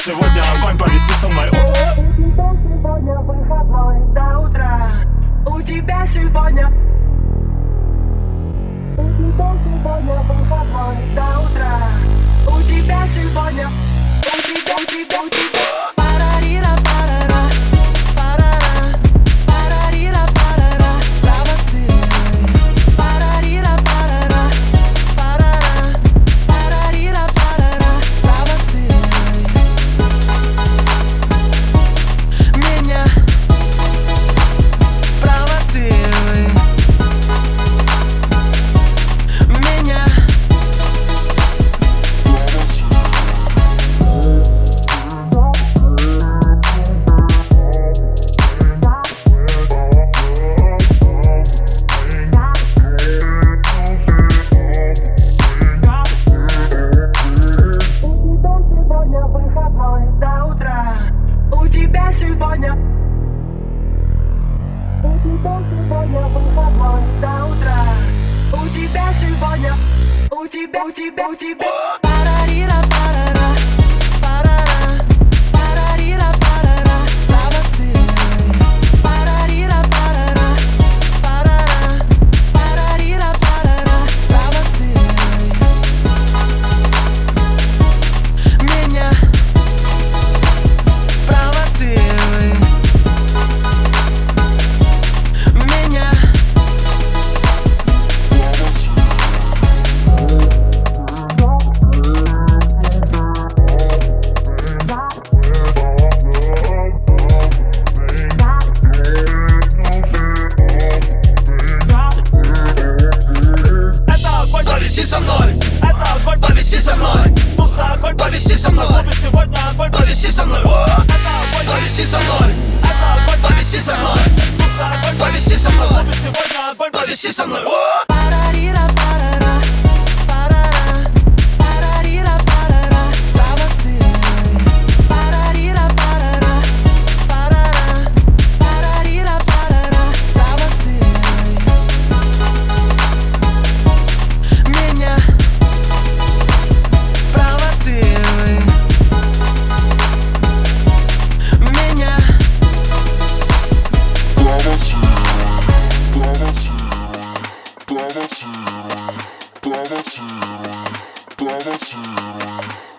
сегодня огонь повиси со мной. У тебя сегодня выходной. До утра. У тебя сегодня У тебя сегодня выходной. До утра. У тебя сегодня У тебя, у тебя, у тебя. Saudra, o de beijo e bolha, o de beijo, o de. Повиси со мной. Повиси со мной. Повиси со мной. Повиси со мной. Повиси со мной. Повиси со мной. double tearing, double tearing.